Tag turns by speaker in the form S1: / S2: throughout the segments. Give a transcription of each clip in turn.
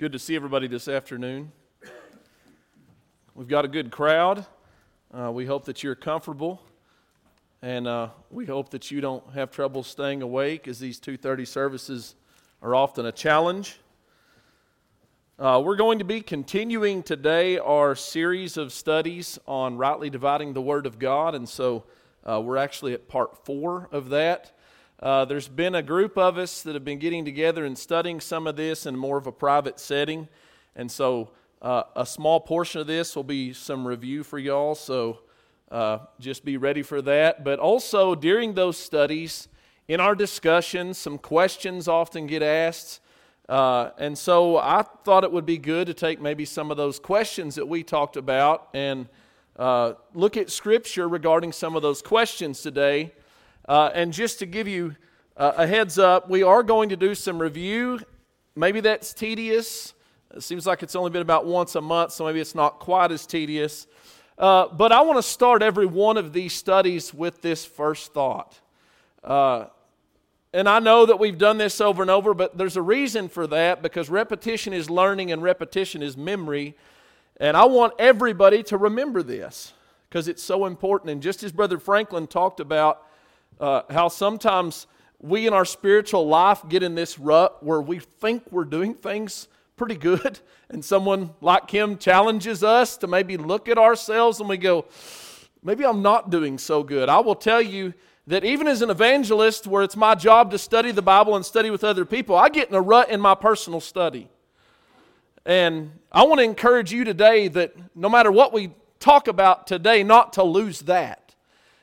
S1: good to see everybody this afternoon. We've got a good crowd. Uh, we hope that you're comfortable, and uh, we hope that you don't have trouble staying awake, as these 2:30 services are often a challenge. Uh, we're going to be continuing today our series of studies on rightly dividing the Word of God, and so uh, we're actually at part four of that. Uh, there's been a group of us that have been getting together and studying some of this in more of a private setting. And so uh, a small portion of this will be some review for y'all. So uh, just be ready for that. But also during those studies, in our discussions, some questions often get asked. Uh, and so I thought it would be good to take maybe some of those questions that we talked about and uh, look at Scripture regarding some of those questions today uh, and just to give you uh, a heads up, we are going to do some review. Maybe that's tedious. It seems like it's only been about once a month, so maybe it's not quite as tedious. Uh, but I want to start every one of these studies with this first thought. Uh, and I know that we've done this over and over, but there's a reason for that because repetition is learning and repetition is memory. And I want everybody to remember this because it's so important. And just as Brother Franklin talked about, uh, how sometimes we in our spiritual life get in this rut where we think we're doing things pretty good, and someone like him challenges us to maybe look at ourselves and we go, maybe I'm not doing so good. I will tell you that even as an evangelist, where it's my job to study the Bible and study with other people, I get in a rut in my personal study. And I want to encourage you today that no matter what we talk about today, not to lose that.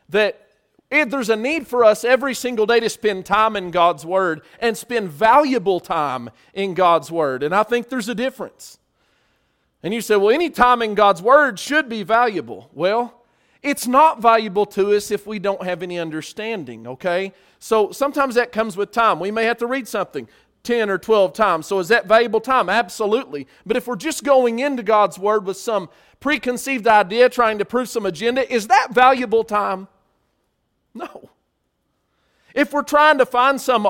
S1: That there's a need for us every single day to spend time in God's Word and spend valuable time in God's Word. And I think there's a difference. And you say, well, any time in God's Word should be valuable. Well, it's not valuable to us if we don't have any understanding, okay? So sometimes that comes with time. We may have to read something 10 or 12 times. So is that valuable time? Absolutely. But if we're just going into God's Word with some preconceived idea, trying to prove some agenda, is that valuable time? No. If we're trying to find some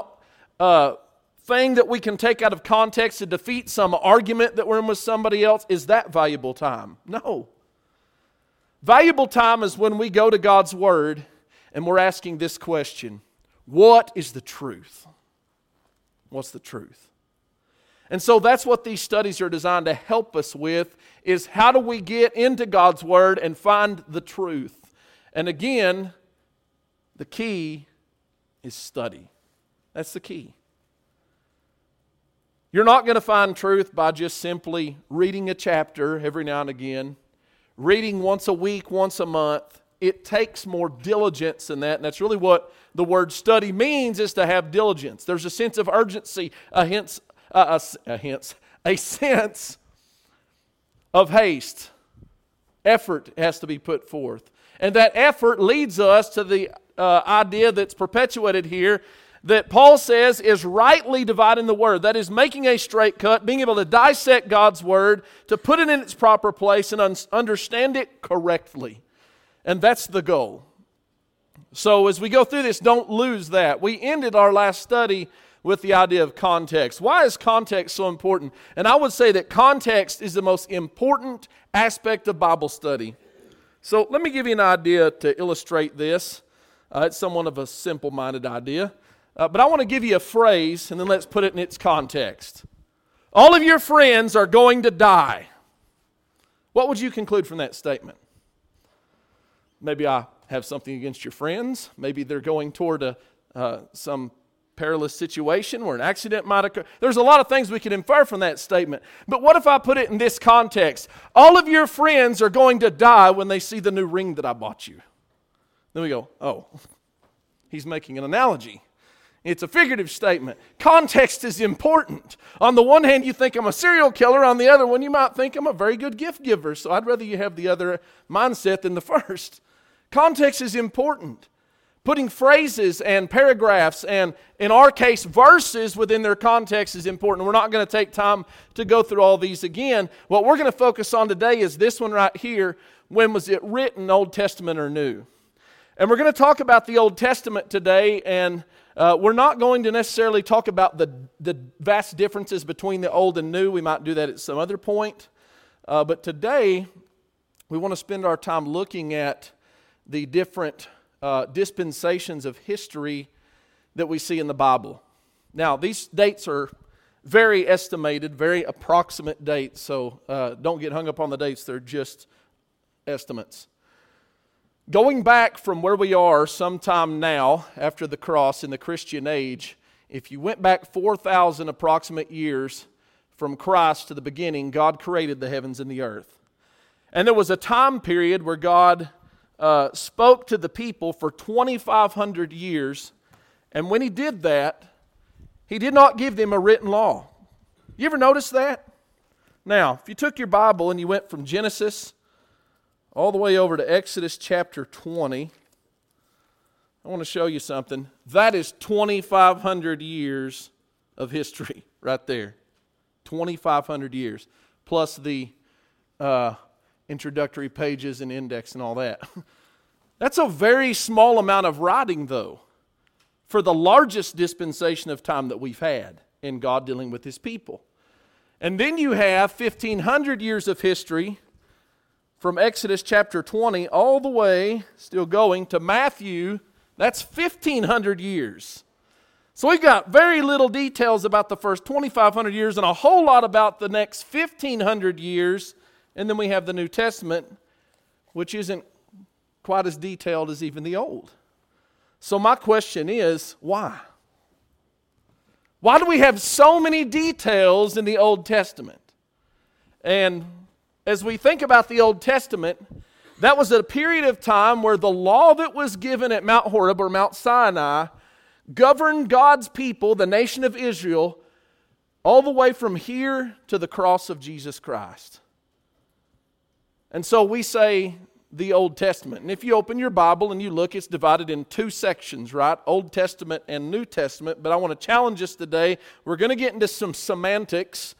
S1: uh, thing that we can take out of context to defeat some argument that we're in with somebody else, is that valuable time? No. Valuable time is when we go to God's Word and we're asking this question What is the truth? What's the truth? And so that's what these studies are designed to help us with is how do we get into God's word and find the truth? And again, the key is study. That's the key. You're not going to find truth by just simply reading a chapter every now and again, reading once a week, once a month. It takes more diligence than that, and that's really what the word study means is to have diligence. There's a sense of urgency, a hence, a, a, hence, a sense of haste. Effort has to be put forth. And that effort leads us to the uh, idea that's perpetuated here that Paul says is rightly dividing the word. That is, making a straight cut, being able to dissect God's word, to put it in its proper place and un- understand it correctly. And that's the goal. So, as we go through this, don't lose that. We ended our last study with the idea of context. Why is context so important? And I would say that context is the most important aspect of Bible study. So, let me give you an idea to illustrate this. Uh, it's somewhat of a simple minded idea. Uh, but I want to give you a phrase and then let's put it in its context. All of your friends are going to die. What would you conclude from that statement? Maybe I have something against your friends. Maybe they're going toward a, uh, some perilous situation where an accident might occur. There's a lot of things we could infer from that statement. But what if I put it in this context? All of your friends are going to die when they see the new ring that I bought you. Then we go, oh, he's making an analogy. It's a figurative statement. Context is important. On the one hand, you think I'm a serial killer. On the other one, you might think I'm a very good gift giver. So I'd rather you have the other mindset than the first. Context is important. Putting phrases and paragraphs and, in our case, verses within their context is important. We're not going to take time to go through all these again. What we're going to focus on today is this one right here. When was it written, Old Testament or New? And we're going to talk about the Old Testament today, and Uh, we're not going to necessarily talk about the, the vast differences between the old and new. We might do that at some other point. Uh, but today, we want to spend our time looking at the different uh, dispensations of history that we see in the Bible. Now, these dates are very estimated, very approximate dates, so uh, don't get hung up on the dates, they're just estimates. Going back from where we are sometime now after the cross in the Christian age, if you went back 4,000 approximate years from Christ to the beginning, God created the heavens and the earth. And there was a time period where God uh, spoke to the people for 2,500 years. And when He did that, He did not give them a written law. You ever notice that? Now, if you took your Bible and you went from Genesis all the way over to Exodus chapter 20. I want to show you something. That is 2,500 years of history right there. 2,500 years, plus the uh, introductory pages and index and all that. That's a very small amount of writing, though, for the largest dispensation of time that we've had in God dealing with His people. And then you have 1,500 years of history from Exodus chapter 20 all the way, still going, to Matthew, that's 1,500 years. So we've got very little details about the first 2,500 years and a whole lot about the next 1,500 years. And then we have the New Testament, which isn't quite as detailed as even the Old. So my question is why? Why do we have so many details in the Old Testament? And as we think about the Old Testament, that was a period of time where the law that was given at Mount Horeb or Mount Sinai governed God's people, the nation of Israel, all the way from here to the cross of Jesus Christ. And so we say the Old Testament. And if you open your Bible and you look, it's divided in two sections, right? Old Testament and New Testament. But I want to challenge us today. We're going to get into some semantics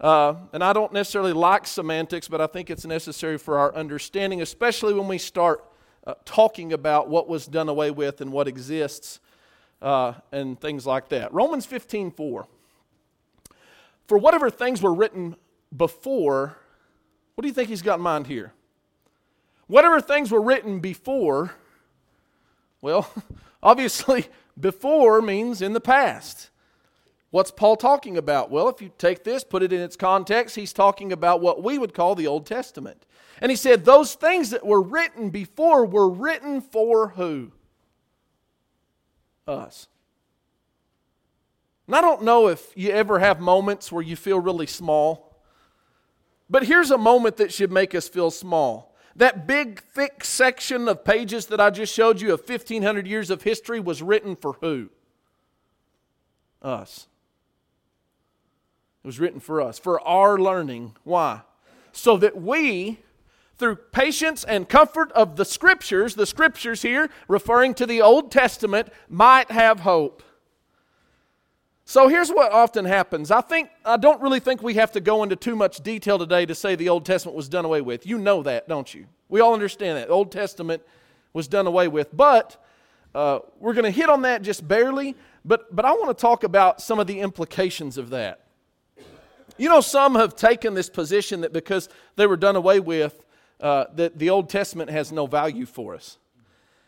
S1: uh, and I don't necessarily like semantics, but I think it's necessary for our understanding, especially when we start uh, talking about what was done away with and what exists uh, and things like that. Romans 15 4. For whatever things were written before, what do you think he's got in mind here? Whatever things were written before, well, obviously, before means in the past. What's Paul talking about? Well, if you take this, put it in its context, he's talking about what we would call the Old Testament. And he said those things that were written before were written for who? Us. And I don't know if you ever have moments where you feel really small, but here's a moment that should make us feel small. That big, thick section of pages that I just showed you of 1,500 years of history was written for who? Us. It was written for us, for our learning. Why? So that we, through patience and comfort of the Scriptures, the Scriptures here referring to the Old Testament, might have hope. So here's what often happens. I think I don't really think we have to go into too much detail today to say the Old Testament was done away with. You know that, don't you? We all understand that. The Old Testament was done away with. But uh, we're going to hit on that just barely. But, but I want to talk about some of the implications of that. You know, some have taken this position that because they were done away with, uh, that the Old Testament has no value for us.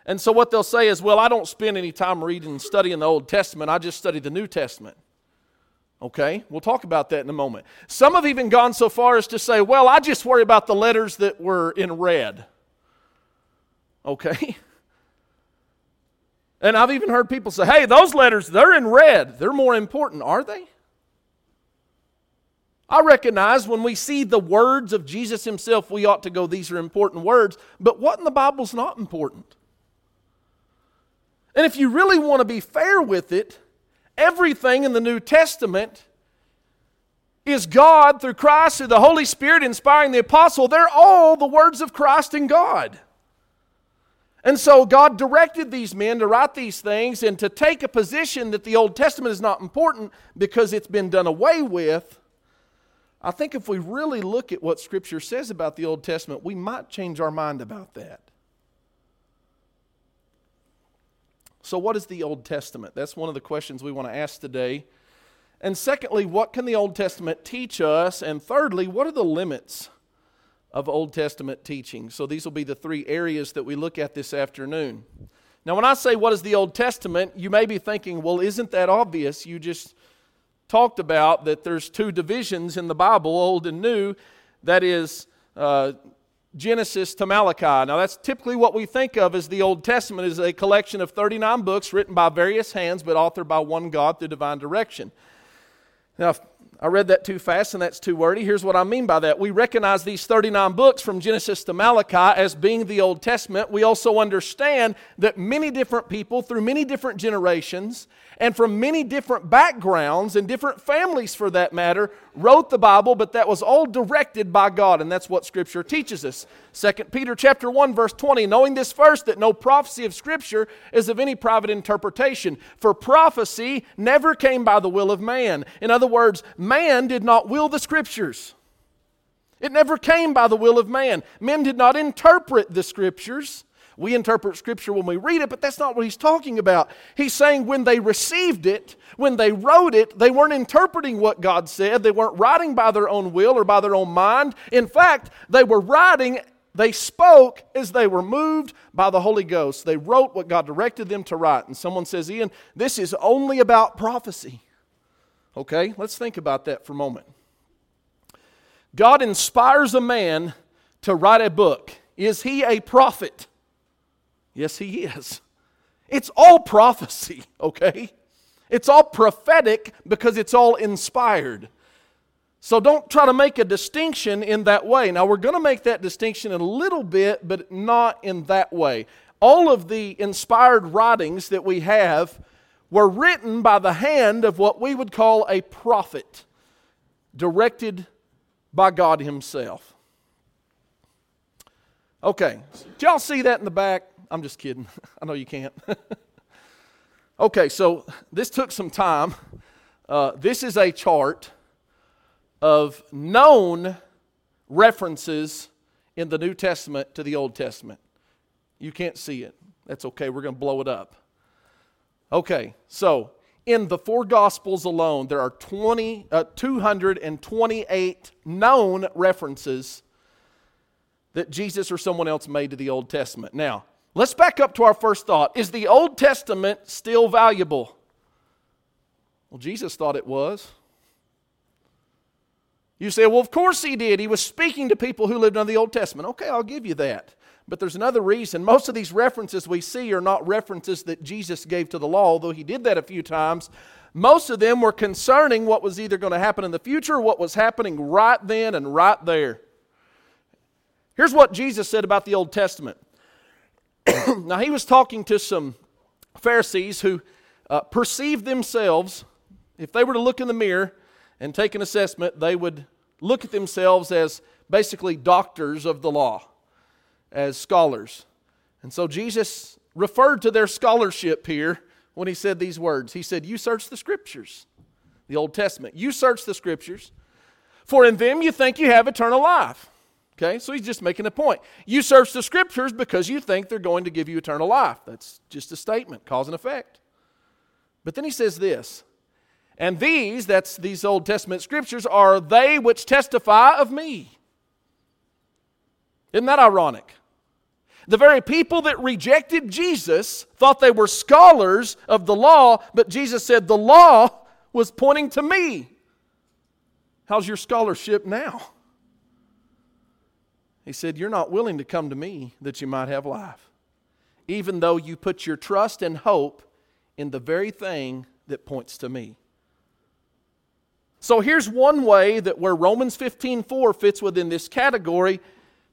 S1: And so what they'll say is, well, I don't spend any time reading and studying the Old Testament, I just study the New Testament. Okay, we'll talk about that in a moment. Some have even gone so far as to say, well, I just worry about the letters that were in red. Okay? And I've even heard people say, hey, those letters, they're in red. They're more important. Are they? I recognize when we see the words of Jesus himself, we ought to go, these are important words, but what in the Bible is not important? And if you really want to be fair with it, everything in the New Testament is God through Christ, through the Holy Spirit inspiring the apostle. They're all the words of Christ and God. And so God directed these men to write these things and to take a position that the Old Testament is not important because it's been done away with I think if we really look at what Scripture says about the Old Testament, we might change our mind about that. So, what is the Old Testament? That's one of the questions we want to ask today. And secondly, what can the Old Testament teach us? And thirdly, what are the limits of Old Testament teaching? So, these will be the three areas that we look at this afternoon. Now, when I say what is the Old Testament, you may be thinking, well, isn't that obvious? You just talked about that there's two divisions in the Bible, Old and New. That is, uh, Genesis to Malachi. Now, that's typically what we think of as the Old Testament is a collection of 39 books written by various hands, but authored by one God through divine direction. Now, I read that too fast and that's too wordy. Here's what I mean by that. We recognize these 39 books from Genesis to Malachi as being the Old Testament. We also understand that many different people through many different generations and from many different backgrounds and different families for that matter wrote the Bible, but that was all directed by God, and that's what Scripture teaches us. 2 Peter chapter 1, verse 20, knowing this first, that no prophecy of Scripture is of any private interpretation. For prophecy never came by the will of man. In other words, man did not will the Scriptures. It never came by the will of man. Men did not interpret the Scriptures. We interpret Scripture when we read it, but that's not what he's talking about. He's saying when they received it, when they wrote it, they weren't interpreting what God said. They weren't writing by their own will or by their own mind. In fact, they were writing, they spoke as they were moved by the Holy Ghost. They wrote what God directed them to write. And someone says, Ian, this is only about prophecy. Okay, let's think about that for a moment. God inspires a man to write a book. Is he a prophet? Yes, he is. It's all prophecy, okay? It's all prophetic because it's all inspired. So don't try to make a distinction in that way. Now, we're going to make that distinction in a little bit, but not in that way. All of the inspired writings that we have were written by the hand of what we would call a prophet, directed by God Himself. Okay, did y'all see that in the back? I'm just kidding. I know you can't. okay, so this took some time. Uh, this is a chart of known references in the New Testament to the Old Testament. You can't see it. That's okay. We're going to blow it up. Okay, so in the four Gospels alone, there are 20, uh, 228 known references that Jesus or someone else made to the Old Testament. Now, Let's back up to our first thought. Is the Old Testament still valuable? Well, Jesus thought it was. You say, well, of course he did. He was speaking to people who lived under the Old Testament. Okay, I'll give you that. But there's another reason. Most of these references we see are not references that Jesus gave to the law, although he did that a few times. Most of them were concerning what was either going to happen in the future or what was happening right then and right there. Here's what Jesus said about the Old Testament now, he was talking to some Pharisees who uh, perceived themselves, if they were to look in the mirror and take an assessment, they would look at themselves as basically doctors of the law, as scholars. And so Jesus referred to their scholarship here when he said these words. He said, You search the scriptures, the Old Testament. You search the scriptures, for in them you think you have eternal life. Okay, so he's just making a point. You search the scriptures because you think they're going to give you eternal life. That's just a statement, cause and effect. But then he says this, and these, that's these Old Testament scriptures, are they which testify of me. Isn't that ironic? The very people that rejected Jesus thought they were scholars of the law, but Jesus said the law was pointing to me. How's your scholarship now? He said, You're not willing to come to me that you might have life, even though you put your trust and hope in the very thing that points to me. So here's one way that where Romans 15:4 fits within this category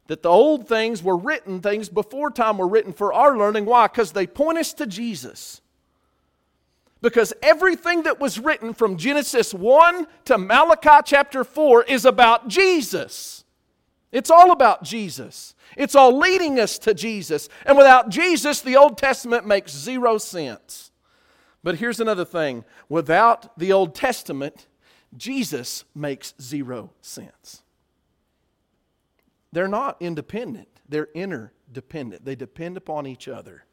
S1: that the old things were written, things before time were written for our learning. Why? Because they point us to Jesus. Because everything that was written from Genesis 1 to Malachi chapter 4 is about Jesus. It's all about Jesus. It's all leading us to Jesus. And without Jesus, the Old Testament makes zero sense. But here's another thing without the Old Testament, Jesus makes zero sense. They're not independent, they're interdependent. They depend upon each other.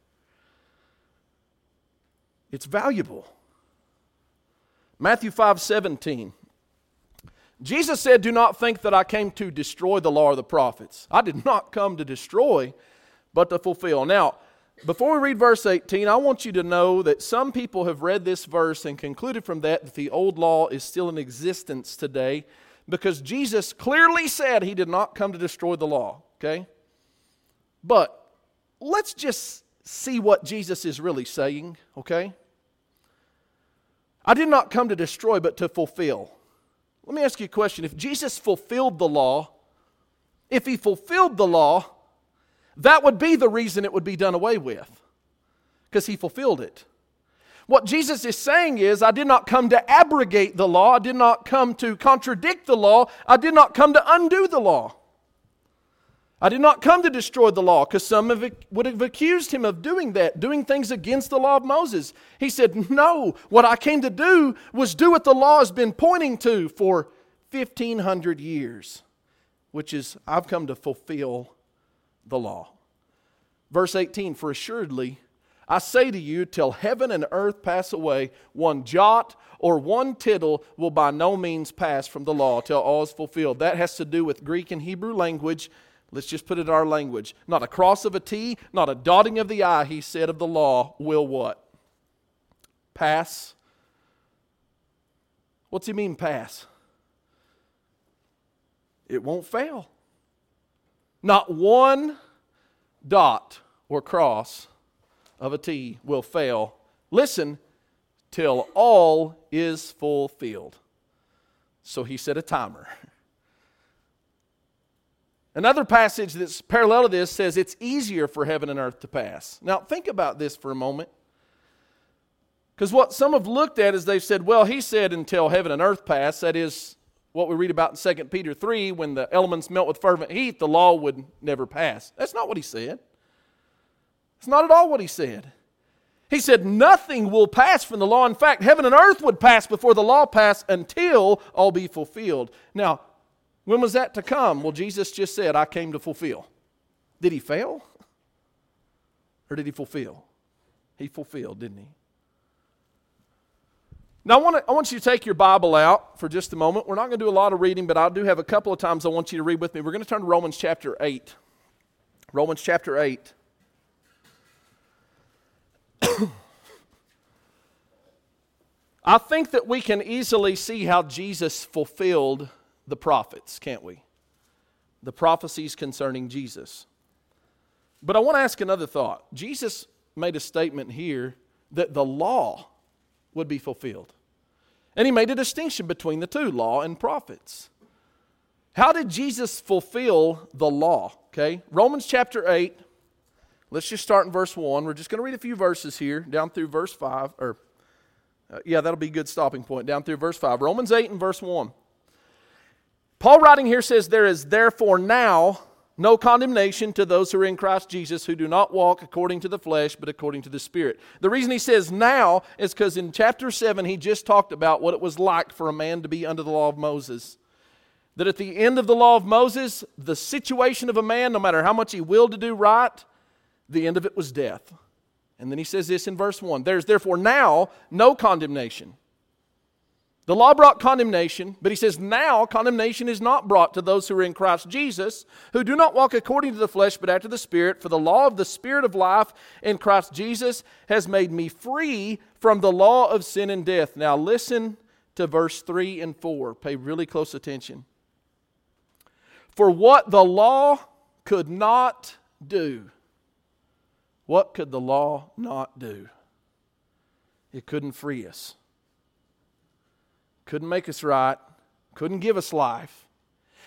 S1: It's valuable. Matthew 5 17. Jesus said, Do not think that I came to destroy the law or the prophets. I did not come to destroy, but to fulfill. Now, before we read verse 18, I want you to know that some people have read this verse and concluded from that that the old law is still in existence today because Jesus clearly said he did not come to destroy the law, okay? But let's just see what Jesus is really saying, okay? I did not come to destroy, but to fulfill. Let me ask you a question. If Jesus fulfilled the law, if he fulfilled the law, that would be the reason it would be done away with, because he fulfilled it. What Jesus is saying is, I did not come to abrogate the law, I did not come to contradict the law, I did not come to undo the law. I did not come to destroy the law because some would have accused him of doing that, doing things against the law of Moses. He said, No, what I came to do was do what the law has been pointing to for 1,500 years, which is, I've come to fulfill the law. Verse 18 For assuredly, I say to you, till heaven and earth pass away, one jot or one tittle will by no means pass from the law till all is fulfilled. That has to do with Greek and Hebrew language Let's just put it in our language. Not a cross of a T, not a dotting of the I, he said, of the law will what? Pass. What's he mean, pass? It won't fail. Not one dot or cross of a T will fail. Listen, till all is fulfilled. So he set a timer. Another passage that's parallel to this says it's easier for heaven and earth to pass. Now, think about this for a moment. Because what some have looked at is they've said, well, he said until heaven and earth pass, that is what we read about in 2 Peter 3, when the elements melt with fervent heat, the law would never pass. That's not what he said. It's not at all what he said. He said, Nothing will pass from the law. In fact, heaven and earth would pass before the law pass until all be fulfilled. Now, when was that to come? Well, Jesus just said, I came to fulfill. Did he fail? Or did he fulfill? He fulfilled, didn't he? Now, I want, to, I want you to take your Bible out for just a moment. We're not going to do a lot of reading, but I do have a couple of times I want you to read with me. We're going to turn to Romans chapter 8. Romans chapter 8. I think that we can easily see how Jesus fulfilled the prophets, can't we? The prophecies concerning Jesus. But I want to ask another thought. Jesus made a statement here that the law would be fulfilled. And he made a distinction between the two, law and prophets. How did Jesus fulfill the law? Okay, Romans chapter 8. Let's just start in verse 1. We're just going to read a few verses here, down through verse 5. Or, uh, yeah, that'll be a good stopping point, down through verse 5. Romans 8 and verse 1. Paul writing here says, There is therefore now no condemnation to those who are in Christ Jesus who do not walk according to the flesh, but according to the Spirit. The reason he says now is because in chapter 7, he just talked about what it was like for a man to be under the law of Moses. That at the end of the law of Moses, the situation of a man, no matter how much he willed to do right, the end of it was death. And then he says this in verse 1 There's therefore now no condemnation the law brought condemnation, but he says now condemnation is not brought to those who are in Christ Jesus, who do not walk according to the flesh, but after the Spirit. For the law of the Spirit of life in Christ Jesus has made me free from the law of sin and death. Now listen to verse 3 and 4. Pay really close attention. For what the law could not do, what could the law not do? It couldn't free us couldn't make us right, couldn't give us life.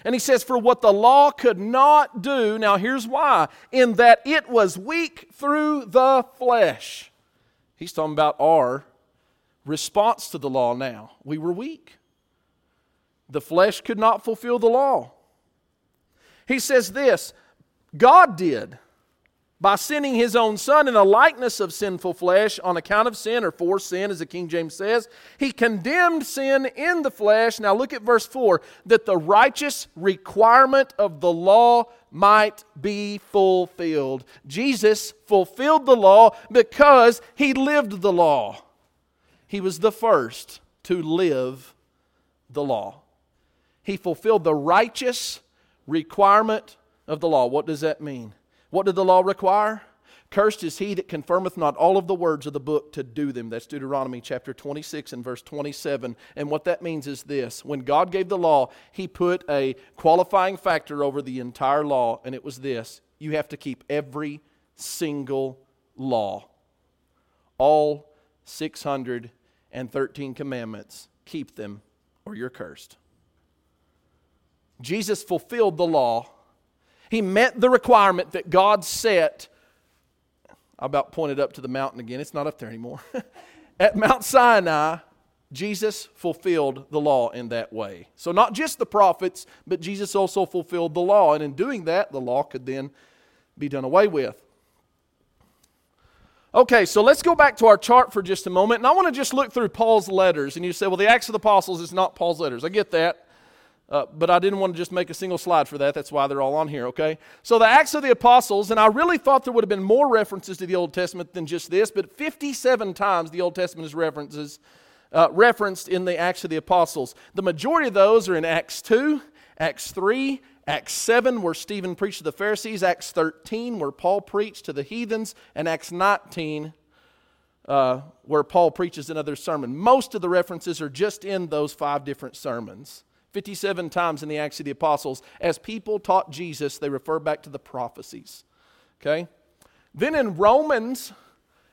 S1: And he says, For what the law could not do, now here's why, in that it was weak through the flesh. He's talking about our response to the law now. We were weak. The flesh could not fulfill the law. He says this God did by sending his own son in the likeness of sinful flesh on account of sin or for sin, as the King James says. He condemned sin in the flesh. Now look at verse 4 that the righteous requirement of the law might be fulfilled. Jesus fulfilled the law because he lived the law. he was the first to live the law. He fulfilled the righteous requirement of the law. What does that mean? What did the law require? Cursed is he that confirmeth not all of the words of the book to do them. That's Deuteronomy chapter 26 and verse 27. And what that means is this when God gave the law, he put a qualifying factor over the entire law, and it was this you have to keep every single law. All 613 commandments, keep them or you're cursed. Jesus fulfilled the law. He met the requirement that God set I about pointed up to the mountain again. It's not up there anymore. At Mount Sinai, Jesus fulfilled the law in that way. So, not just the prophets, but Jesus also fulfilled the law. And in doing that, the law could then be done away with. Okay, so let's go back to our chart for just a moment. And I want to just look through Paul's letters. And you say, well, the Acts of the Apostles is not Paul's letters. I get that. Uh, but I didn't want to just make a single slide for that. That's why they're all on here, okay? So the Acts of the Apostles, and I really thought there would have been more references to the Old Testament than just this, but 57 times the Old Testament is references, uh, referenced in the Acts of the Apostles. The majority of those are in Acts 2, Acts 3, Acts 7, where Stephen preached to the Pharisees, Acts 13, where Paul preached to the heathens, and Acts 19, uh, where Paul preaches another sermon. Most of the references are just in those five different sermons. 57 times in the Acts of the Apostles. As people taught Jesus, they refer back to the prophecies. Okay? Then in Romans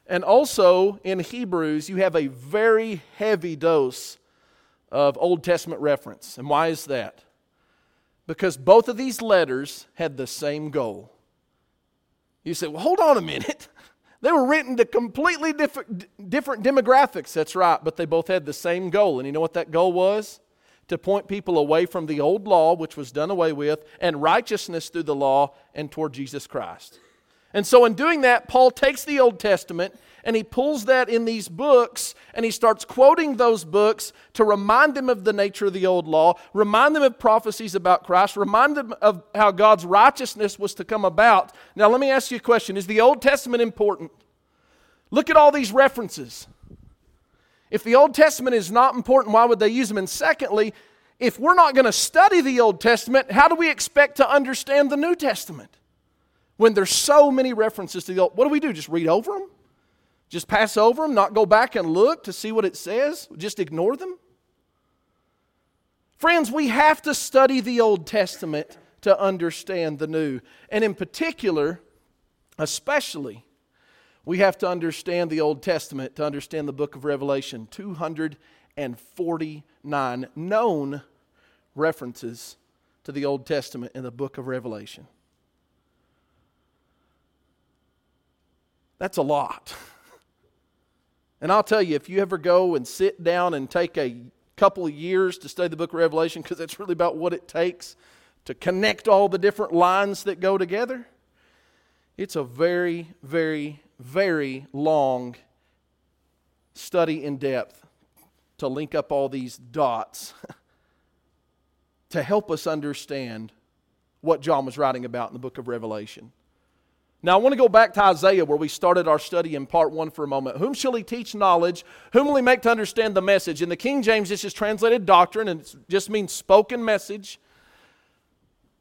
S1: and also in Hebrews, you have a very heavy dose of Old Testament reference. And why is that? Because both of these letters had the same goal. You say, well, hold on a minute. They were written to completely different, different demographics. That's right, but they both had the same goal. And you know what that goal was? To point people away from the old law, which was done away with, and righteousness through the law and toward Jesus Christ. And so, in doing that, Paul takes the Old Testament and he pulls that in these books and he starts quoting those books to remind them of the nature of the old law, remind them of prophecies about Christ, remind them of how God's righteousness was to come about. Now, let me ask you a question Is the Old Testament important? Look at all these references. If the Old Testament is not important, why would they use them? And secondly, if we're not going to study the Old Testament, how do we expect to understand the New Testament? When there's so many references to the Old, what do we do? Just read over them? Just pass over them, not go back and look to see what it says? Just ignore them? Friends, we have to study the Old Testament to understand the New. And in particular, especially, we have to understand the Old Testament to understand the book of Revelation. 249 known references to the Old Testament in the book of Revelation. That's a lot. And I'll tell you, if you ever go and sit down and take a couple of years to study the book of Revelation, because that's really about what it takes to connect all the different lines that go together, it's a very, very very long study in depth to link up all these dots to help us understand what John was writing about in the book of Revelation. Now, I want to go back to Isaiah where we started our study in part one for a moment. Whom shall he teach knowledge? Whom will he make to understand the message? In the King James, this is translated doctrine, and it just means spoken message.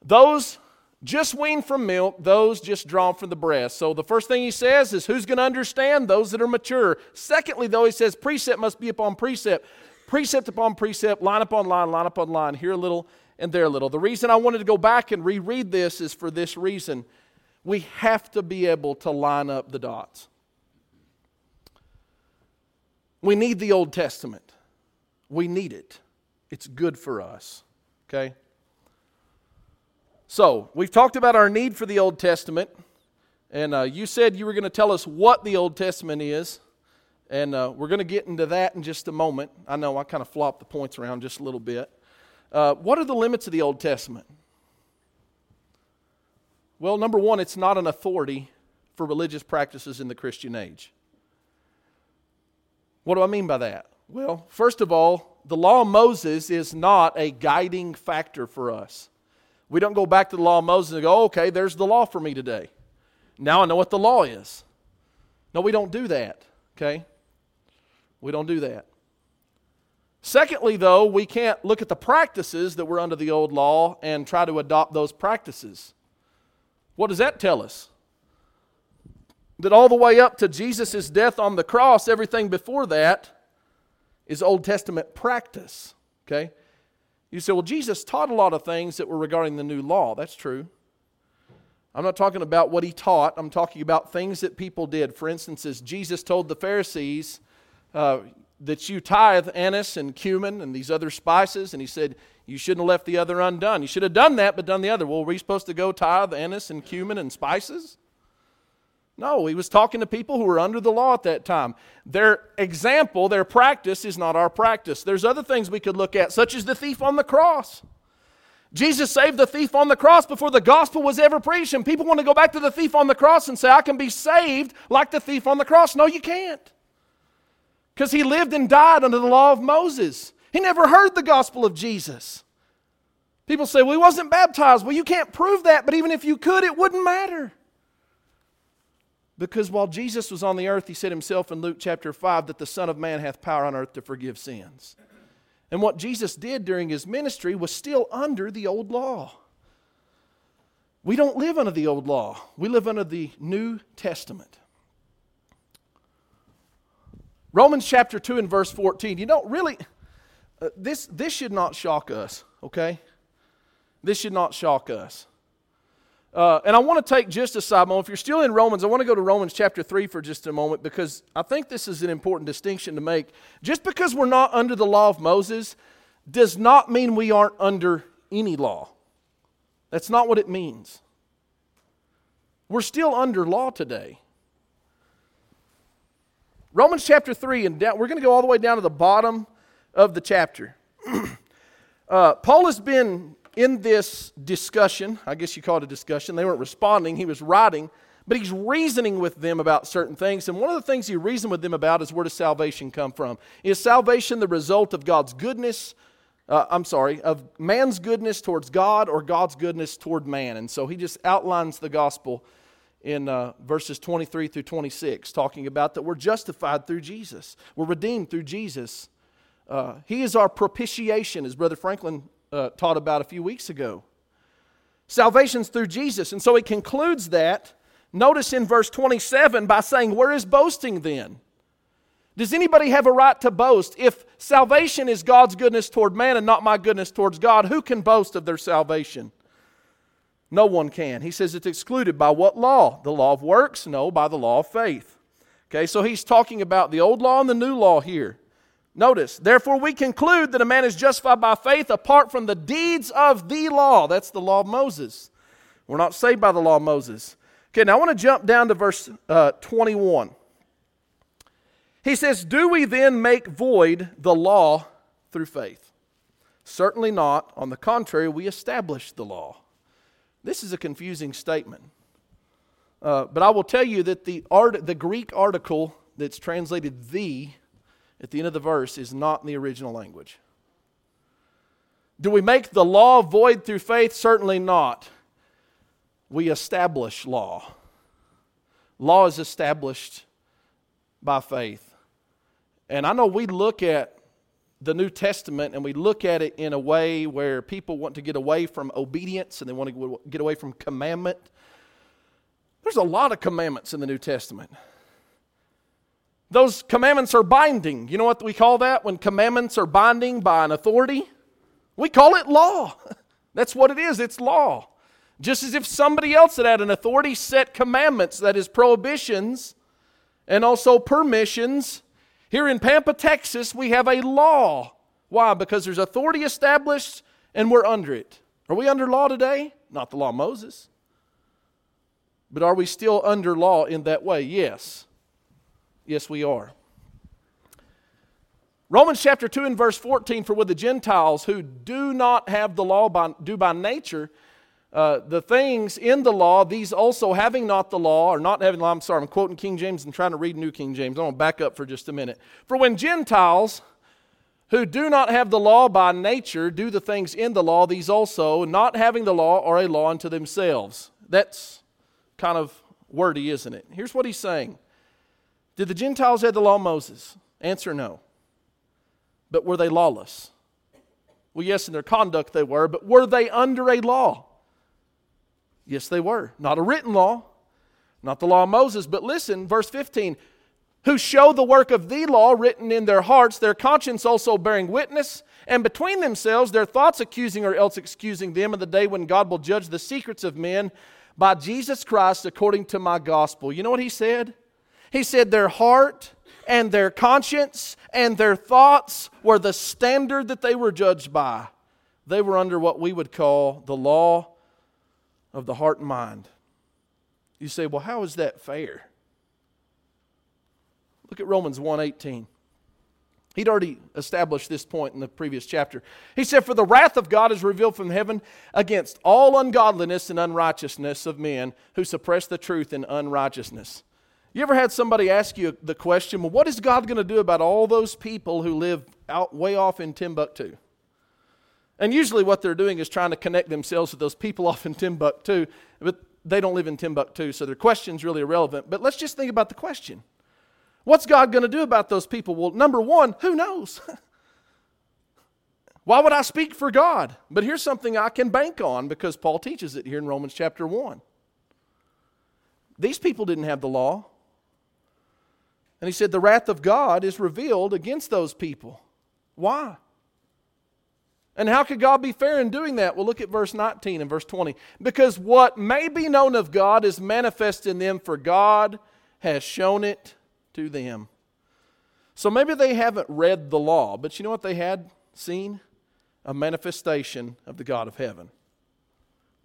S1: Those just weaned from milk, those just drawn from the breast. So the first thing he says is who's going to understand? Those that are mature. Secondly, though, he says precept must be upon precept. Precept upon precept, line upon line, line upon line, here a little and there a little. The reason I wanted to go back and reread this is for this reason. We have to be able to line up the dots. We need the Old Testament. We need it. It's good for us. Okay? So, we've talked about our need for the Old Testament, and uh, you said you were going to tell us what the Old Testament is, and uh, we're going to get into that in just a moment. I know I kind of flopped the points around just a little bit. Uh, what are the limits of the Old Testament? Well, number one, it's not an authority for religious practices in the Christian age. What do I mean by that? Well, first of all, the law of Moses is not a guiding factor for us. We don't go back to the law of Moses and go, oh, okay, there's the law for me today. Now I know what the law is. No, we don't do that, okay? We don't do that. Secondly, though, we can't look at the practices that were under the old law and try to adopt those practices. What does that tell us? That all the way up to Jesus' death on the cross, everything before that is Old Testament practice. Okay? You say, well, Jesus taught a lot of things that were regarding the new law. That's true. I'm not talking about what he taught, I'm talking about things that people did. For instance, as Jesus told the Pharisees, uh, that you tithe anise and cumin and these other spices, and he said, You shouldn't have left the other undone. You should have done that, but done the other. Well, were we supposed to go tithe anise and cumin and spices? No, he was talking to people who were under the law at that time. Their example, their practice is not our practice. There's other things we could look at, such as the thief on the cross. Jesus saved the thief on the cross before the gospel was ever preached, and people want to go back to the thief on the cross and say, I can be saved like the thief on the cross. No, you can't because he lived and died under the law of Moses. He never heard the gospel of Jesus. People say, well, he wasn't baptized. Well, you can't prove that, but even if you could, it wouldn't matter. Because while Jesus was on the earth, he said himself in Luke chapter 5 that the Son of Man hath power on earth to forgive sins. And what Jesus did during his ministry was still under the old law. We don't live under the old law, we live under the New Testament. Romans chapter 2 and verse 14. You know, really, uh, this, this should not shock us, okay? This should not shock us. Uh, and I want to take just a side moment. If you're still in Romans, I want to go to Romans chapter 3 for just a moment because I think this is an important distinction to make. Just because we're not under the law of Moses does not mean we aren't under any law. That's not what it means. We're still under law today. Romans chapter 3, and down, we're going to go all the way down to the bottom of the chapter. uh, Paul has been in this discussion. I guess you call it a discussion. They weren't responding, he was writing, but he's reasoning with them about certain things. And one of the things he reasoned with them about is where does salvation come from? Is salvation the result of God's goodness? Uh, I'm sorry, of man's goodness towards God or God's goodness toward man? And so he just outlines the gospel in uh, verses 23 through 26, talking about that we're justified through Jesus, we're redeemed through Jesus. Uh, he is our propitiation, as Brother Franklin uh, taught about a few weeks ago. Salvation's through Jesus. And so he concludes that, notice in verse 27, by saying, Where is boasting then? Does anybody have a right to boast? If salvation is God's goodness toward man and not my goodness towards God, who can boast of their salvation? No one can. He says it's excluded by what law? The law of works? No, by the law of faith. Okay, so he's talking about the old law and the new law here. Notice, therefore, we conclude that a man is justified by faith apart from the deeds of the law. That's the law of Moses. We're not saved by the law of Moses. Okay, now I want to jump down to verse uh, 21. He says, Do we then make void the law through faith? Certainly not. On the contrary, we establish the law. This is a confusing statement. Uh, but I will tell you that the, art, the Greek article that's translated the at the end of the verse is not in the original language. Do we make the law void through faith? Certainly not. We establish law. Law is established by faith. And I know we look at the New Testament and we look at it in a way where people want to get away from obedience and they want to get away from commandment. There's a lot of commandments in the New Testament. Those commandments are binding. You know what we call that when commandments are binding by an authority? We call it law. That's what it is, it's law. Just as if somebody else that had an authority set commandments, that is, prohibitions, and also permissions here in Pampa, Texas, we have a law. Why? Because there's authority established and we're under it. Are we under law today? Not the law of Moses. But are we still under law in that way? Yes. Yes, we are. Romans chapter 2 and verse 14 For with the Gentiles who do not have the law by, do by nature, uh, the things in the law, these also having not the law, or not having law, I'm sorry, I'm quoting King James and trying to read New King James. I'm going to back up for just a minute. For when Gentiles who do not have the law by nature do the things in the law, these also, not having the law, are a law unto themselves. That's kind of wordy, isn't it? Here's what he's saying Did the Gentiles have the law of Moses? Answer no. But were they lawless? Well, yes, in their conduct they were, but were they under a law? Yes, they were. Not a written law, not the law of Moses, but listen, verse 15 who show the work of the law written in their hearts, their conscience also bearing witness, and between themselves their thoughts accusing or else excusing them in the day when God will judge the secrets of men by Jesus Christ according to my gospel. You know what he said? He said, Their heart and their conscience and their thoughts were the standard that they were judged by. They were under what we would call the law of the heart and mind. You say, well, how is that fair? Look at Romans 1:18. He'd already established this point in the previous chapter. He said, For the wrath of God is revealed from heaven against all ungodliness and unrighteousness of men who suppress the truth in unrighteousness. You ever had somebody ask you the question, well, what is God going to do about all those people who live out way off in Timbuktu? And usually what they're doing is trying to connect themselves with those people off in Timbuktu, but they don't live in Timbuktu, so their question's really irrelevant. But let's just think about the question. What's God going to do about those people? Well, number one, who knows? Why would I speak for God? But here's something I can bank on because Paul teaches it here in Romans chapter 1. These people didn't have the law. And he said, The wrath of God is revealed against those people. Why? And how could God be fair in doing that? Well, look at verse 19 and verse 20. Because what may be known of God is manifest in them, for God has shown it to them. So maybe they haven't read the law, but you know what they had seen? A manifestation of the God of heaven.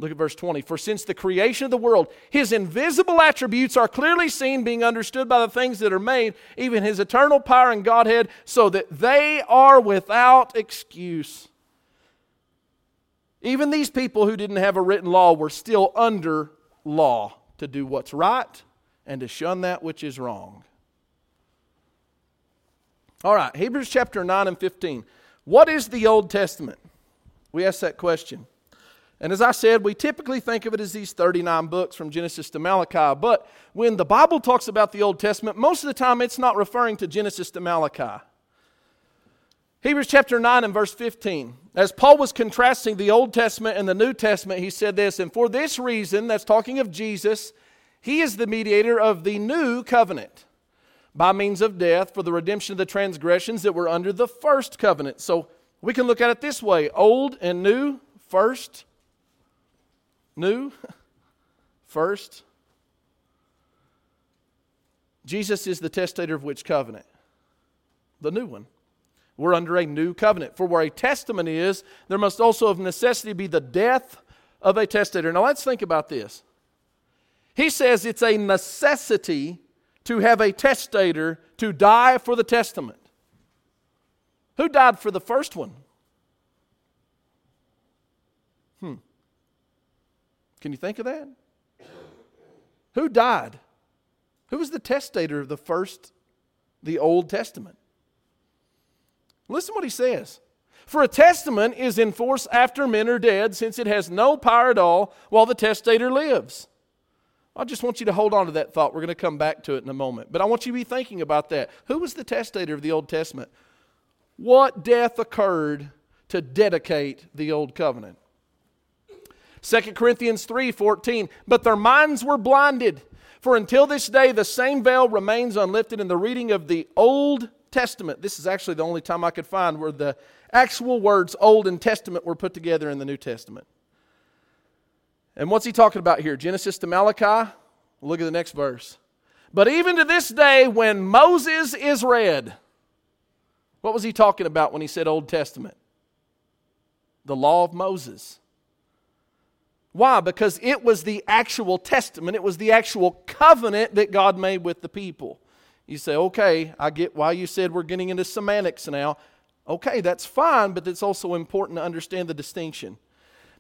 S1: Look at verse 20. For since the creation of the world, his invisible attributes are clearly seen, being understood by the things that are made, even his eternal power and Godhead, so that they are without excuse. Even these people who didn't have a written law were still under law to do what's right and to shun that which is wrong. All right, Hebrews chapter 9 and 15. What is the Old Testament? We ask that question. And as I said, we typically think of it as these 39 books from Genesis to Malachi. But when the Bible talks about the Old Testament, most of the time it's not referring to Genesis to Malachi. Hebrews chapter 9 and verse 15. As Paul was contrasting the Old Testament and the New Testament, he said this, and for this reason, that's talking of Jesus, he is the mediator of the new covenant by means of death for the redemption of the transgressions that were under the first covenant. So we can look at it this way old and new, first, New? First, Jesus is the testator of which covenant? The new one. We're under a new covenant. For where a testament is, there must also of necessity be the death of a testator. Now let's think about this. He says it's a necessity to have a testator to die for the testament. Who died for the first one? Can you think of that? Who died? Who was the testator of the first, the Old Testament? Listen what he says. For a testament is in force after men are dead, since it has no power at all while the testator lives. I just want you to hold on to that thought. We're going to come back to it in a moment. But I want you to be thinking about that. Who was the testator of the Old Testament? What death occurred to dedicate the Old Covenant? 2 Corinthians 3:14, but their minds were blinded. For until this day the same veil remains unlifted in the reading of the Old Testament. This is actually the only time I could find where the actual words Old and Testament were put together in the New Testament. And what's he talking about here? Genesis to Malachi? Look at the next verse. But even to this day, when Moses is read, what was he talking about when he said Old Testament? The law of Moses. Why? Because it was the actual testament, it was the actual covenant that God made with the people. You say, okay, I get why you said we're getting into semantics now. Okay, that's fine, but it's also important to understand the distinction.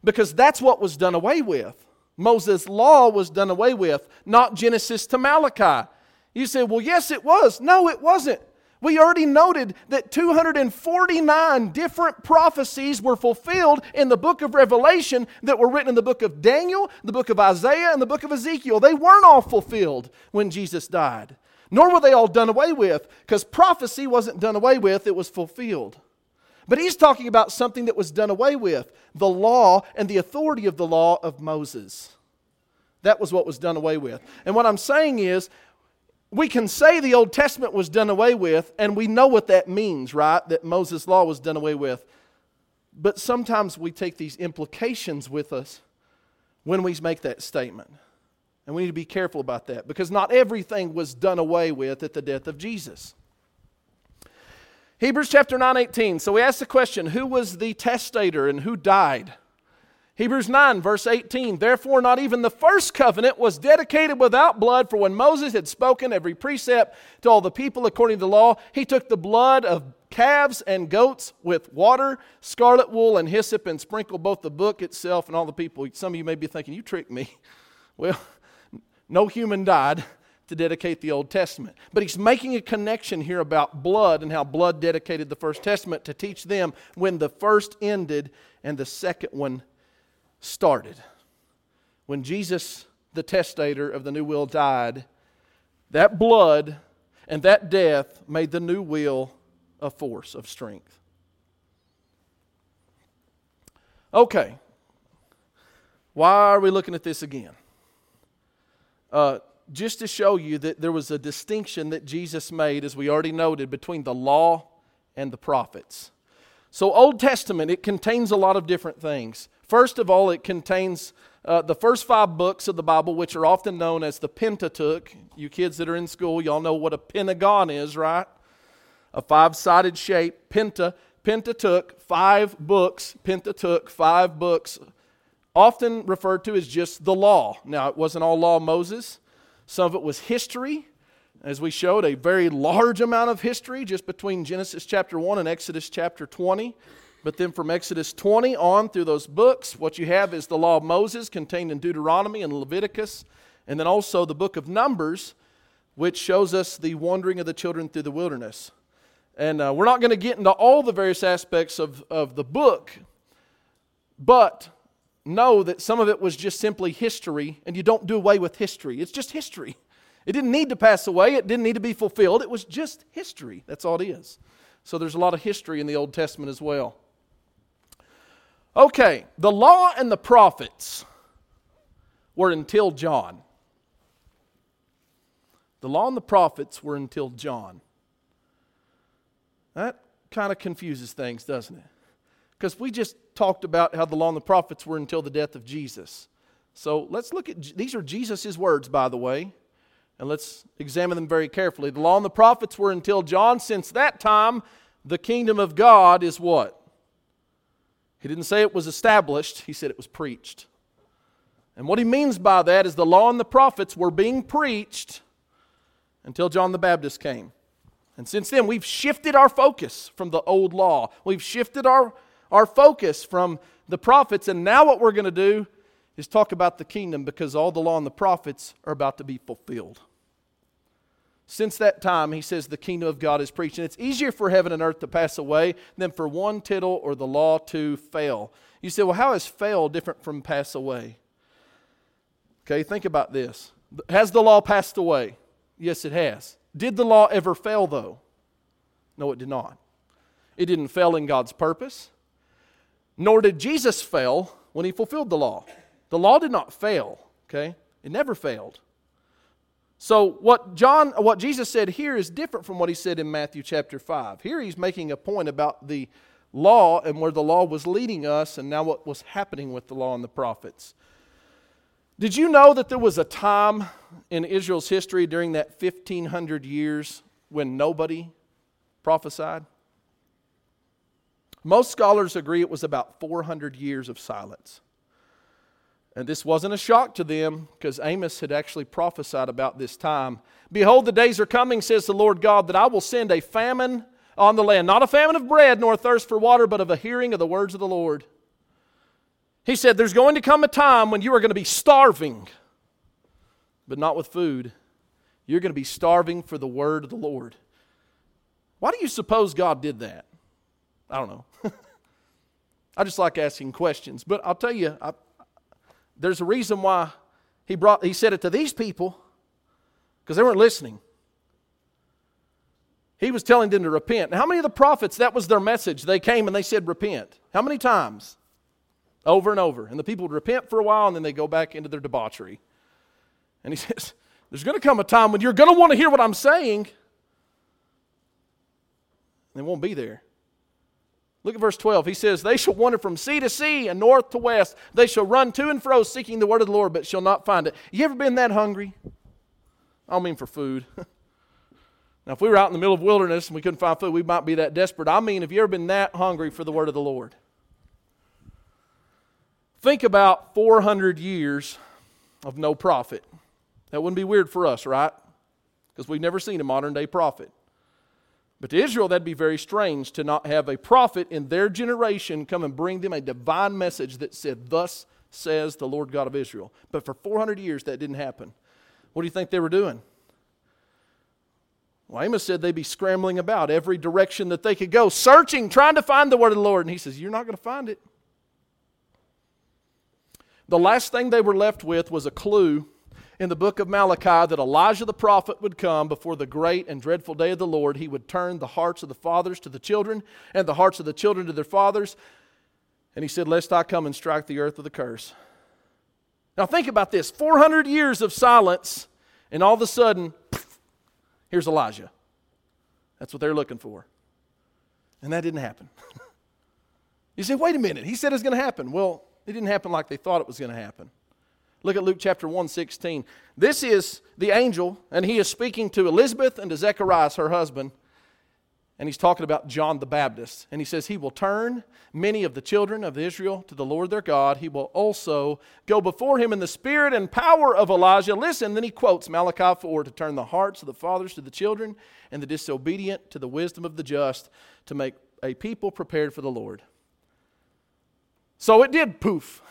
S1: Because that's what was done away with. Moses' law was done away with, not Genesis to Malachi. You say, well, yes, it was. No, it wasn't. We already noted that 249 different prophecies were fulfilled in the book of Revelation that were written in the book of Daniel, the book of Isaiah, and the book of Ezekiel. They weren't all fulfilled when Jesus died. Nor were they all done away with, because prophecy wasn't done away with, it was fulfilled. But he's talking about something that was done away with the law and the authority of the law of Moses. That was what was done away with. And what I'm saying is, we can say the Old Testament was done away with, and we know what that means, right? That Moses' law was done away with. But sometimes we take these implications with us when we make that statement. And we need to be careful about that because not everything was done away with at the death of Jesus. Hebrews chapter 9, 18. So we ask the question who was the testator and who died? Hebrews 9, verse 18. Therefore, not even the first covenant was dedicated without blood, for when Moses had spoken every precept to all the people according to the law, he took the blood of calves and goats with water, scarlet wool, and hyssop, and sprinkled both the book itself and all the people. Some of you may be thinking, You tricked me. Well, no human died to dedicate the Old Testament. But he's making a connection here about blood and how blood dedicated the First Testament to teach them when the first ended and the second one started. When Jesus, the testator of the new will, died, that blood and that death made the new will a force of strength. Okay. Why are we looking at this again? Uh, just to show you that there was a distinction that Jesus made, as we already noted, between the law and the prophets. So, Old Testament, it contains a lot of different things. First of all, it contains uh, the first five books of the Bible, which are often known as the Pentateuch. You kids that are in school, y'all know what a pentagon is, right? A five sided shape. Penta, Pentateuch, five books. Pentateuch, five books. Often referred to as just the law. Now, it wasn't all law Moses, some of it was history. As we showed, a very large amount of history just between Genesis chapter 1 and Exodus chapter 20. But then from Exodus 20 on through those books, what you have is the law of Moses contained in Deuteronomy and Leviticus, and then also the book of Numbers, which shows us the wandering of the children through the wilderness. And uh, we're not going to get into all the various aspects of, of the book, but know that some of it was just simply history, and you don't do away with history. It's just history. It didn't need to pass away, it didn't need to be fulfilled. It was just history. That's all it is. So there's a lot of history in the Old Testament as well. Okay, the law and the prophets were until John. The law and the prophets were until John. That kind of confuses things, doesn't it? Because we just talked about how the law and the prophets were until the death of Jesus. So let's look at these are Jesus' words, by the way, and let's examine them very carefully. The law and the prophets were until John. Since that time, the kingdom of God is what? He didn't say it was established, he said it was preached. And what he means by that is the law and the prophets were being preached until John the Baptist came. And since then, we've shifted our focus from the old law. We've shifted our, our focus from the prophets. And now, what we're going to do is talk about the kingdom because all the law and the prophets are about to be fulfilled. Since that time, he says the kingdom of God is preached. And it's easier for heaven and earth to pass away than for one tittle or the law to fail. You say, well, how is fail different from pass away? Okay, think about this. Has the law passed away? Yes, it has. Did the law ever fail, though? No, it did not. It didn't fail in God's purpose, nor did Jesus fail when he fulfilled the law. The law did not fail, okay? It never failed. So what John what Jesus said here is different from what he said in Matthew chapter 5. Here he's making a point about the law and where the law was leading us and now what was happening with the law and the prophets. Did you know that there was a time in Israel's history during that 1500 years when nobody prophesied? Most scholars agree it was about 400 years of silence. And this wasn't a shock to them because Amos had actually prophesied about this time. Behold, the days are coming, says the Lord God, that I will send a famine on the land. Not a famine of bread nor a thirst for water, but of a hearing of the words of the Lord. He said, There's going to come a time when you are going to be starving, but not with food. You're going to be starving for the word of the Lord. Why do you suppose God did that? I don't know. I just like asking questions. But I'll tell you, I, there's a reason why he brought he said it to these people because they weren't listening. he was telling them to repent. Now, how many of the prophets, that was their message? They came and they said, repent. How many times? Over and over. And the people would repent for a while and then they go back into their debauchery. And he says, There's going to come a time when you're going to want to hear what I'm saying. They won't be there. Look at verse 12. He says, They shall wander from sea to sea and north to west. They shall run to and fro seeking the word of the Lord, but shall not find it. You ever been that hungry? I don't mean for food. now, if we were out in the middle of wilderness and we couldn't find food, we might be that desperate. I mean, have you ever been that hungry for the word of the Lord? Think about 400 years of no prophet. That wouldn't be weird for us, right? Because we've never seen a modern day prophet. But to Israel, that'd be very strange to not have a prophet in their generation come and bring them a divine message that said, Thus says the Lord God of Israel. But for 400 years, that didn't happen. What do you think they were doing? Well, Amos said they'd be scrambling about every direction that they could go, searching, trying to find the word of the Lord. And he says, You're not going to find it. The last thing they were left with was a clue in the book of Malachi that Elijah the prophet would come before the great and dreadful day of the Lord. He would turn the hearts of the fathers to the children and the hearts of the children to their fathers. And he said, Lest I come and strike the earth with a curse. Now think about this 400 years of silence, and all of a sudden, here's Elijah. That's what they're looking for. And that didn't happen. you say, wait a minute, he said it's going to happen. Well, it didn't happen like they thought it was going to happen. Look at Luke chapter 1, 16. This is the angel, and he is speaking to Elizabeth and to Zechariah, her husband. And he's talking about John the Baptist. And he says, He will turn many of the children of Israel to the Lord their God. He will also go before him in the spirit and power of Elijah. Listen, then he quotes Malachi 4 to turn the hearts of the fathers to the children and the disobedient to the wisdom of the just to make a people prepared for the Lord. So it did poof.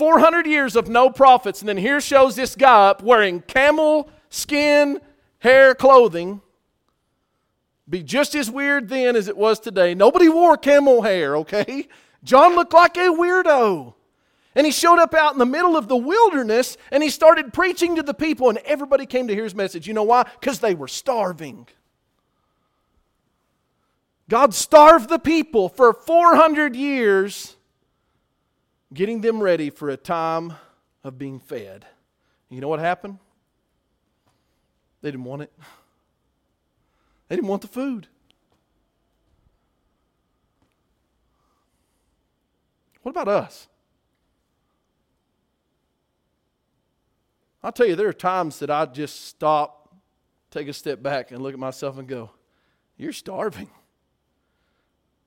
S1: 400 years of no prophets, and then here shows this guy up wearing camel skin hair clothing. Be just as weird then as it was today. Nobody wore camel hair, okay? John looked like a weirdo. And he showed up out in the middle of the wilderness and he started preaching to the people, and everybody came to hear his message. You know why? Because they were starving. God starved the people for 400 years getting them ready for a time of being fed. You know what happened? They didn't want it. They didn't want the food. What about us? I'll tell you, there are times that I just stop, take a step back, and look at myself and go, You're starving.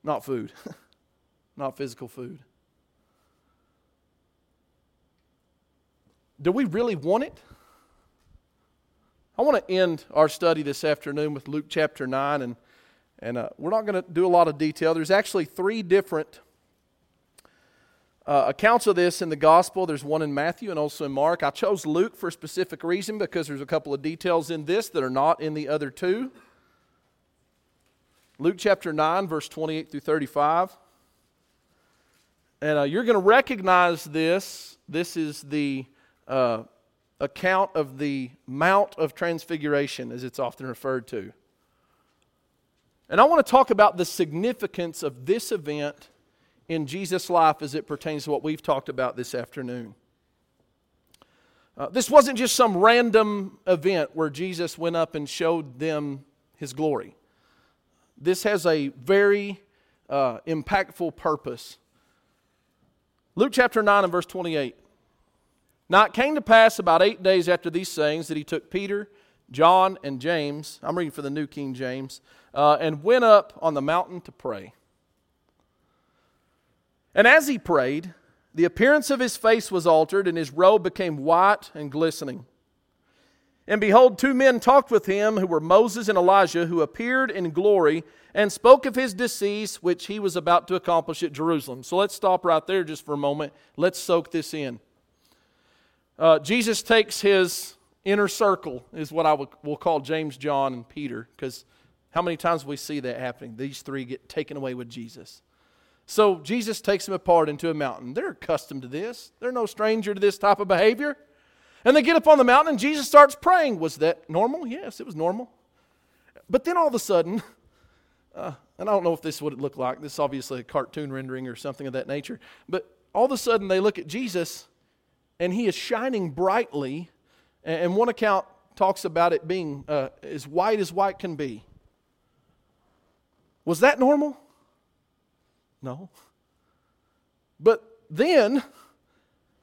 S1: Not food, not physical food. Do we really want it? I want to end our study this afternoon with Luke chapter 9, and, and uh, we're not going to do a lot of detail. There's actually three different uh, accounts of this in the gospel. There's one in Matthew and also in Mark. I chose Luke for a specific reason because there's a couple of details in this that are not in the other two. Luke chapter 9, verse 28 through 35. And uh, you're going to recognize this. This is the uh, account of the Mount of Transfiguration, as it's often referred to. And I want to talk about the significance of this event in Jesus' life as it pertains to what we've talked about this afternoon. Uh, this wasn't just some random event where Jesus went up and showed them his glory. This has a very uh, impactful purpose. Luke chapter 9 and verse 28. Now it came to pass about eight days after these sayings that he took Peter, John, and James, I'm reading for the New King James, uh, and went up on the mountain to pray. And as he prayed, the appearance of his face was altered, and his robe became white and glistening. And behold, two men talked with him, who were Moses and Elijah, who appeared in glory and spoke of his decease, which he was about to accomplish at Jerusalem. So let's stop right there just for a moment. Let's soak this in. Uh, Jesus takes his inner circle, is what I will, will call James, John, and Peter, because how many times we see that happening? These three get taken away with Jesus. So Jesus takes them apart into a mountain. They're accustomed to this, they're no stranger to this type of behavior. And they get up on the mountain, and Jesus starts praying. Was that normal? Yes, it was normal. But then all of a sudden, uh, and I don't know if this is what it looked like. This is obviously a cartoon rendering or something of that nature. But all of a sudden, they look at Jesus, and he is shining brightly. And one account talks about it being uh, as white as white can be. Was that normal? No. But then,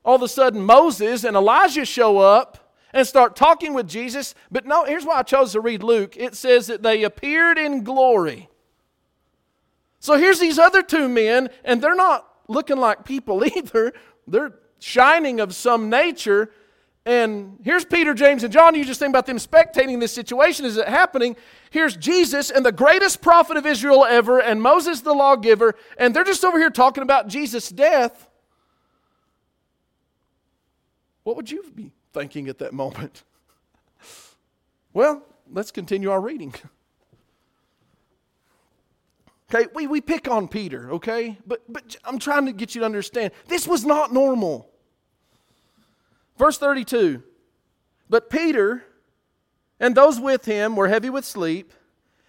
S1: all of a sudden, Moses and Elijah show up and start talking with Jesus. But no, here's why I chose to read Luke it says that they appeared in glory. So here's these other two men, and they're not looking like people either. They're shining of some nature. And here's Peter, James, and John. You just think about them spectating this situation as it happening. Here's Jesus and the greatest prophet of Israel ever, and Moses the lawgiver, and they're just over here talking about Jesus' death. What would you be thinking at that moment? Well, let's continue our reading. Okay, we, we pick on Peter, okay? But, but I'm trying to get you to understand this was not normal. Verse 32 But Peter and those with him were heavy with sleep.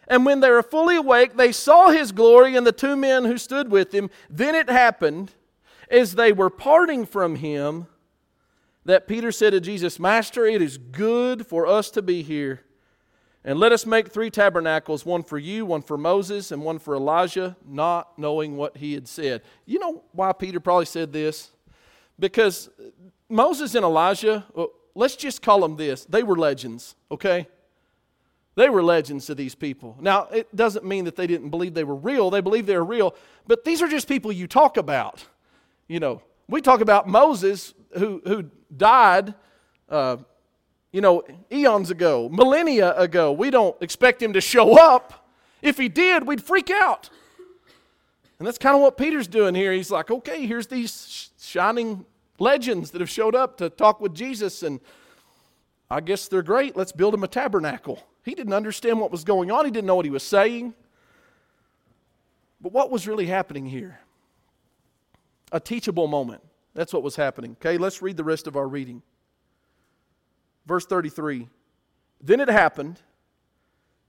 S1: And when they were fully awake, they saw his glory and the two men who stood with him. Then it happened, as they were parting from him, that Peter said to Jesus, Master, it is good for us to be here. And let us make three tabernacles one for you, one for Moses, and one for Elijah, not knowing what he had said. You know why Peter probably said this? Because Moses and Elijah, well, let's just call them this they were legends, okay? They were legends to these people. Now, it doesn't mean that they didn't believe they were real. They believed they were real, but these are just people you talk about. You know, we talk about Moses who, who died uh, you know, eons ago, millennia ago. We don't expect him to show up. If he did, we'd freak out. And that's kind of what Peter's doing here. He's like, okay, here's these shining legends that have showed up to talk with Jesus, and I guess they're great. Let's build him a tabernacle. He didn't understand what was going on, he didn't know what he was saying. But what was really happening here? A teachable moment. That's what was happening. Okay, let's read the rest of our reading. Verse 33 Then it happened,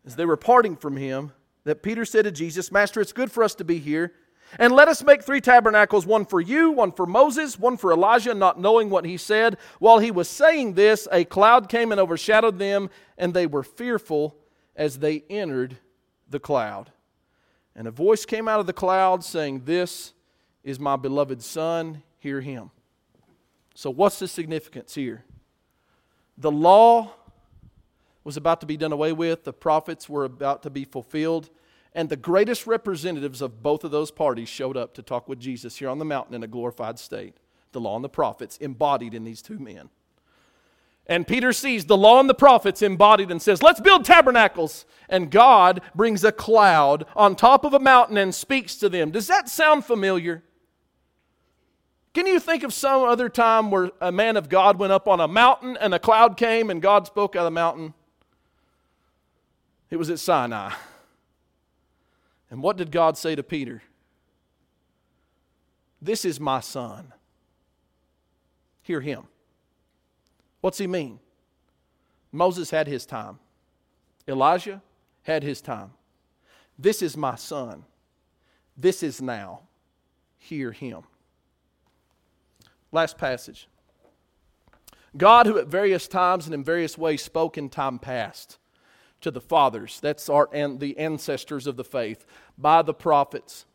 S1: as they were parting from him, that Peter said to Jesus, Master, it's good for us to be here. And let us make three tabernacles one for you, one for Moses, one for Elijah, not knowing what he said. While he was saying this, a cloud came and overshadowed them, and they were fearful as they entered the cloud. And a voice came out of the cloud saying, This is my beloved Son, hear him. So, what's the significance here? The law was about to be done away with, the prophets were about to be fulfilled, and the greatest representatives of both of those parties showed up to talk with Jesus here on the mountain in a glorified state. The law and the prophets embodied in these two men. And Peter sees the law and the prophets embodied and says, Let's build tabernacles. And God brings a cloud on top of a mountain and speaks to them. Does that sound familiar? Can you think of some other time where a man of God went up on a mountain and a cloud came and God spoke out of the mountain? It was at Sinai. And what did God say to Peter? This is my son. Hear him. What's he mean? Moses had his time, Elijah had his time. This is my son. This is now. Hear him. Last passage. God, who at various times and in various ways spoke in time past to the fathers, that's our and the ancestors of the faith, by the prophets,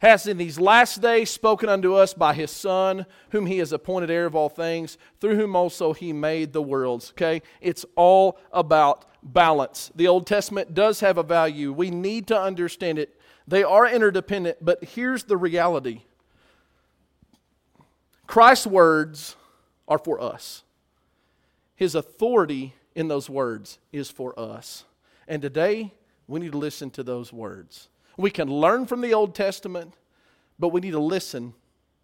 S1: has in these last days spoken unto us by his Son, whom he has appointed heir of all things, through whom also he made the worlds. Okay? It's all about balance. The Old Testament does have a value. We need to understand it. They are interdependent, but here's the reality Christ's words are for us. His authority in those words is for us. And today, we need to listen to those words. We can learn from the Old Testament, but we need to listen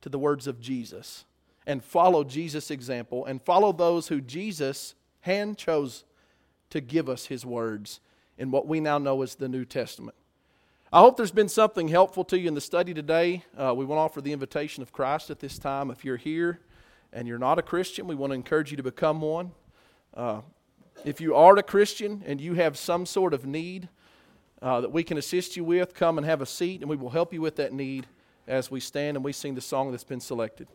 S1: to the words of Jesus and follow Jesus' example and follow those who Jesus hand chose to give us his words in what we now know as the New Testament. I hope there's been something helpful to you in the study today. Uh, we want to offer the invitation of Christ at this time. If you're here and you're not a Christian, we want to encourage you to become one. Uh, if you are a Christian and you have some sort of need, uh, that we can assist you with, come and have a seat, and we will help you with that need as we stand and we sing the song that's been selected.